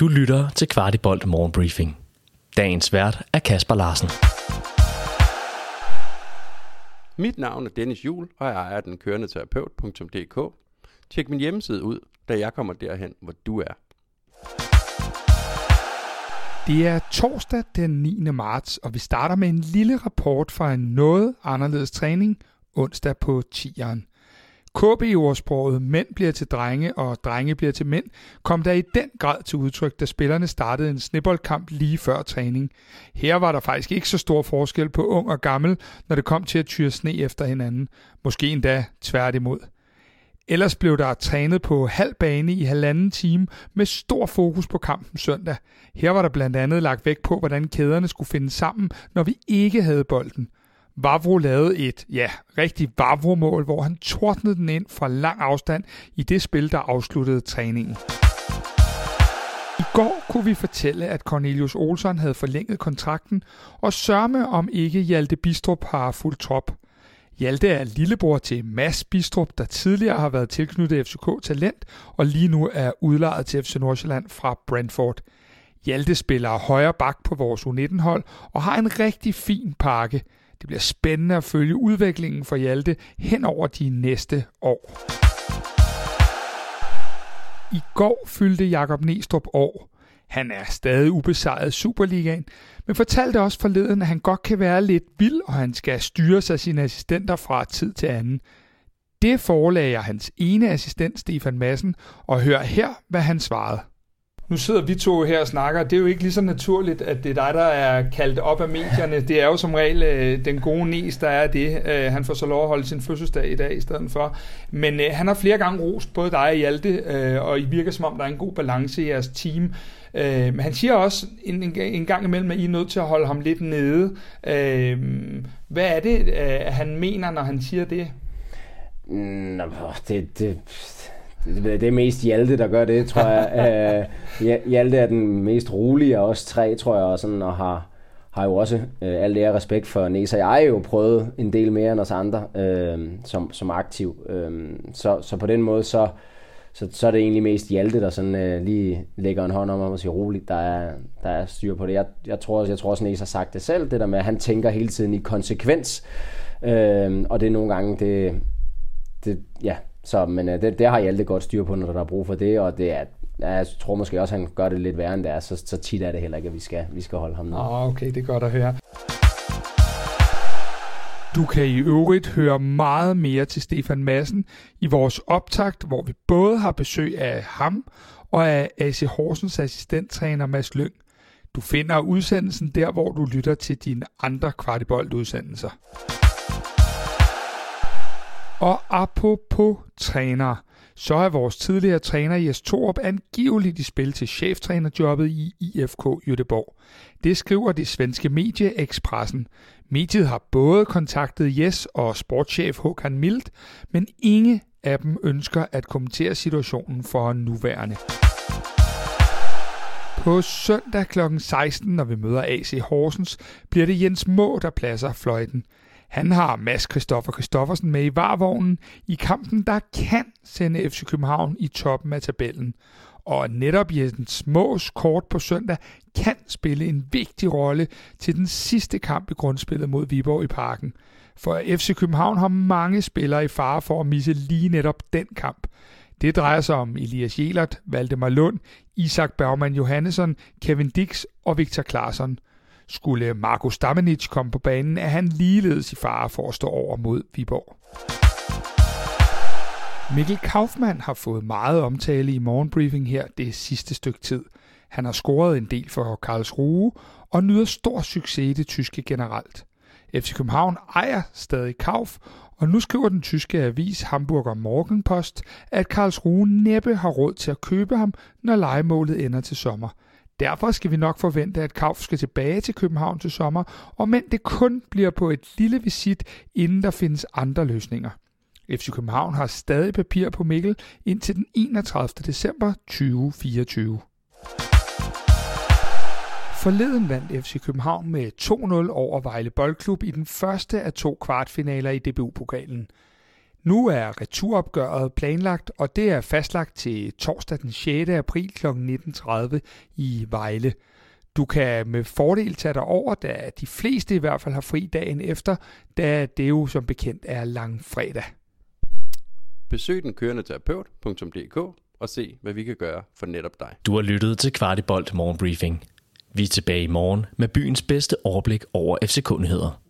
Du lytter til Kvartibolt Morgenbriefing. Dagens vært er Kasper Larsen. Mit navn er Dennis Jul, og jeg ejer den kørende terapeut.dk. Tjek min hjemmeside ud, da jeg kommer derhen, hvor du er. Det er torsdag den 9. marts, og vi starter med en lille rapport fra en noget anderledes træning onsdag på 10'eren. KB-ordsproget mænd bliver til drenge og drenge bliver til mænd, kom der i den grad til udtryk, da spillerne startede en snibboldkamp lige før træning. Her var der faktisk ikke så stor forskel på ung og gammel, når det kom til at tyre sne efter hinanden. Måske endda tværtimod. Ellers blev der trænet på halv bane i halvanden time med stor fokus på kampen søndag. Her var der blandt andet lagt vægt på, hvordan kæderne skulle finde sammen, når vi ikke havde bolden. Vavro lavede et, ja, rigtig Vavro-mål, hvor han tordnede den ind fra lang afstand i det spil, der afsluttede træningen. I går kunne vi fortælle, at Cornelius Olsson havde forlænget kontrakten, og sørme om ikke Hjalte Bistrup har fuldt trop. Hjalte er lillebror til Mads Bistrup, der tidligere har været tilknyttet FCK Talent, og lige nu er udlejet til FC Nordsjælland fra Brentford. Hjalte spiller højre bak på vores U19-hold og har en rigtig fin pakke – det bliver spændende at følge udviklingen for Hjalte hen over de næste år. I går fyldte Jakob Nestrup år. Han er stadig ubesejret i Superligaen, men fortalte også forleden, at han godt kan være lidt vild, og han skal styre sig sine assistenter fra tid til anden. Det forelagde jeg hans ene assistent, Stefan Madsen, og hør her, hvad han svarede nu sidder vi to her og snakker, det er jo ikke lige så naturligt, at det er dig, der er kaldt op af medierne. Det er jo som regel øh, den gode næs, der er det. Øh, han får så lov at holde sin fødselsdag i dag i stedet for. Men øh, han har flere gange rost både dig og Hjalte, øh, og I virker som om, der er en god balance i jeres team. Øh, men han siger også en, en, en gang imellem, at I er nødt til at holde ham lidt nede. Øh, hvad er det, øh, han mener, når han siger det? Nå, det, det, det, er mest Hjalte, der gør det, tror jeg. uh, Hjalte er den mest rolige af os tre, tror jeg, og, sådan, og har, har jo også uh, alt det respekt for Nesa. Jeg har jo prøvet en del mere end os andre uh, som, som aktiv. Uh, så, så på den måde, så, så, så er det egentlig mest Hjalte, der sådan, uh, lige lægger en hånd om ham og siger roligt, der er, der er styr på det. Jeg, jeg tror, jeg tror også, Nesa har sagt det selv, det der med, at han tænker hele tiden i konsekvens. Uh, og det er nogle gange, det, det, ja, så, men øh, det, det har Hjalte godt styr på, når der er brug for det, og det er, jeg tror måske også, at han gør det lidt værre end det er, så, så tit er det heller ikke, at vi skal, vi skal holde ham nede. Oh, ah, okay, det er godt at høre. Du kan i øvrigt høre meget mere til Stefan Madsen i vores optakt, hvor vi både har besøg af ham og af AC Horsens assistenttræner Mads Lyng. Du finder udsendelsen der, hvor du lytter til dine andre kvartiboldudsendelser. udsendelser og apropos træner, så er vores tidligere træner Jes Torup angiveligt i spil til cheftrænerjobbet i IFK Göteborg. Det skriver det svenske medie Expressen. Mediet har både kontaktet Jes og sportschef Håkan Mildt, men ingen af dem ønsker at kommentere situationen for nuværende. På søndag kl. 16, når vi møder AC Horsens, bliver det Jens Må, der pladser fløjten. Han har Mads Christoffer Christoffersen med i varvognen i kampen, der kan sende FC København i toppen af tabellen. Og netop Jens Mås kort på søndag kan spille en vigtig rolle til den sidste kamp i grundspillet mod Viborg i parken. For FC København har mange spillere i fare for at misse lige netop den kamp. Det drejer sig om Elias Jelert, Valdemar Lund, Isak Bergman Johannesson, Kevin Dix og Victor Claesson. Skulle Markus Stamenic komme på banen, er han ligeledes i fare for at stå over mod Viborg. Mikkel Kaufmann har fået meget omtale i morgenbriefing her det sidste stykke tid. Han har scoret en del for Karlsruhe og nyder stor succes i det tyske generelt. FC København ejer stadig Kauf, og nu skriver den tyske avis Hamburger Morgenpost, at Karlsruhe næppe har råd til at købe ham, når legemålet ender til sommer – Derfor skal vi nok forvente, at Kauf skal tilbage til København til sommer, og men det kun bliver på et lille visit, inden der findes andre løsninger. FC København har stadig papir på Mikkel indtil den 31. december 2024. Forleden vandt FC København med 2-0 over Vejle Boldklub i den første af to kvartfinaler i DBU-pokalen. Nu er returopgøret planlagt, og det er fastlagt til torsdag den 6. april kl. 19.30 i Vejle. Du kan med fordel tage dig over, da de fleste i hvert fald har fri dagen efter, da det jo som bekendt er langfredag. Besøg den kørende terapeut.dk og se, hvad vi kan gøre for netop dig. Du har lyttet til Kvartibolt Morgenbriefing. Vi er tilbage i morgen med byens bedste overblik over FC-kundigheder.